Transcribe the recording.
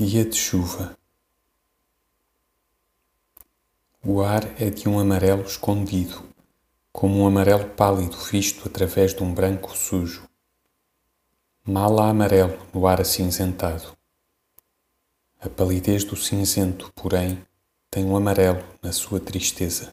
Dia de chuva. O ar é de um amarelo escondido, como um amarelo pálido visto através de um branco sujo. Mal há amarelo no ar acinzentado. A palidez do cinzento, porém, tem um amarelo na sua tristeza.